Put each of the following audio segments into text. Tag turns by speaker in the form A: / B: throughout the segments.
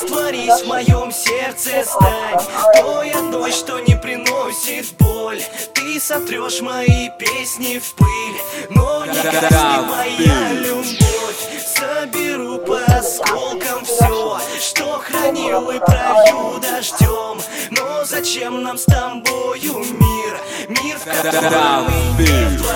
A: растворись в моем сердце, стань. Той одной, что не приносит боль. Ты сотрешь мои песни в пыль Но не гаснет моя любовь. Соберу по осколкам все Что хранил и пролью дождем Но зачем нам с тобою мир?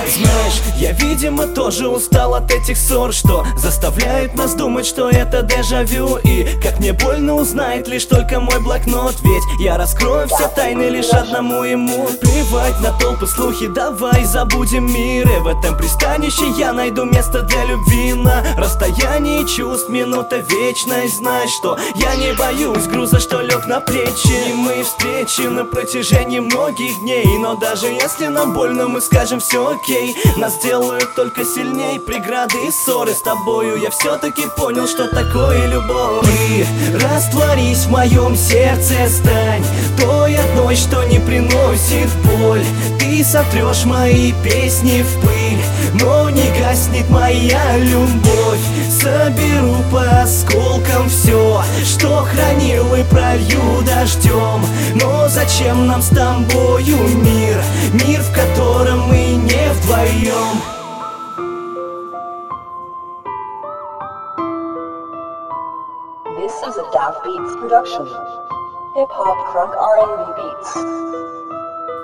A: Знаешь, я, видимо, тоже устал от этих ссор Что заставляют нас думать, что это дежавю. И как мне больно узнает лишь только мой блокнот. Ведь я раскрою все тайны лишь одному ему. Плевать на толпы слухи, давай забудем мир. И в этом пристанище я найду место для любви. На расстоянии чувств минута вечность. Знай, что я не боюсь груза, что лег на плечи. И мы встречи на протяжении многих дней. Но даже если нам больно, мы скажем все окей. Нас делают только сильней преграды и ссоры С тобою. Я все-таки понял, что такое любовь. Ты растворись в моем сердце, стань Той одной, что не приносит боль. Ты сотрешь мои песни в пыль Но не гаснет моя любовь. Соберу по осколкам все Что хранил и пролью дождем Но зачем нам с тобою мир Мир, в котором мы не вдвоем
B: This is a Daft Beats production. Hip hop crunk R&B beats.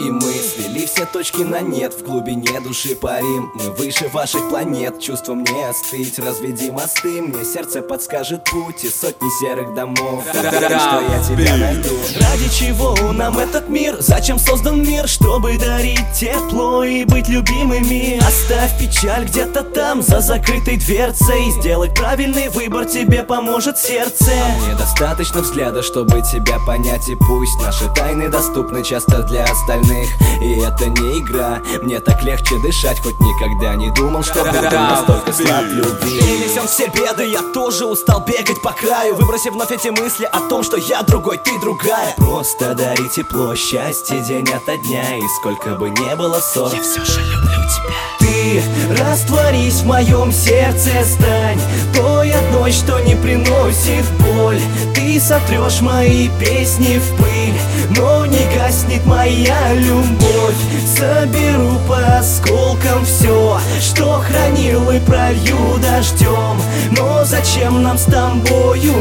A: И мы свели все точки на нет В глубине души парим. Мы выше ваших планет Чувством не остыть. Разведи мосты Мне сердце подскажет путь И сотни серых домов. Уверен, что я тебя найду? Ради чего нам этот мир? Зачем создан мир? Чтобы дарить тепло и быть любимыми Оставь печаль где-то там За закрытой дверцей. Сделать правильный выбор Тебе поможет сердце. А Мне достаточно взгляда, чтобы тебя понять И пусть наши тайны доступны часто для остальных И это не игра. Мне так легче дышать Хоть никогда не думал, что буду настолько слаб любви. И несем все беды Я тоже устал бегать по краю Выбросив вновь эти мысли о том, что я другой, ты другая. Просто дари тепло, счастье день ото дня И сколько бы не было ссор. Я все же люблю ты растворись в моем сердце, стань Той одной, что не приносит боль. Ты сотрешь мои песни в пыль Но не гаснет моя любовь. Соберу по осколкам все Что хранил и пролью дождем Но зачем нам с тобою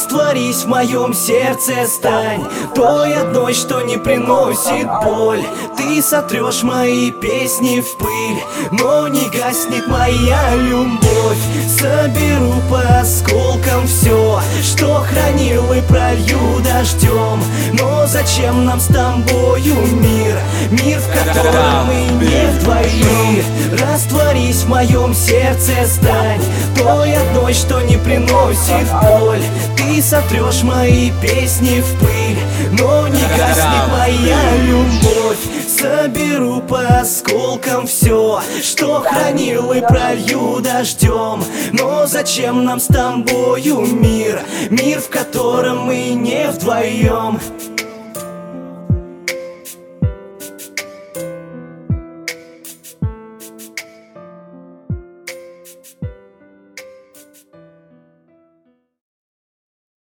A: растворись в моем сердце, стань Той одной, что не приносит боль. Ты сотрешь мои песни в пыль Но не гаснет моя любовь. Соберу по осколкам все Что хранил и пролью дождем Но зачем нам с тобою мир? Мир, в котором мы не вдвоем растворись в моем сердце, стань Той одной, что не приносит боль. Ты сотрешь мои песни в пыль. Но не гаснет моя любовь. Соберу по осколкам все Что хранил и пролью дождем Но зачем нам с тобою мир? Мир, в котором мы не вдвоем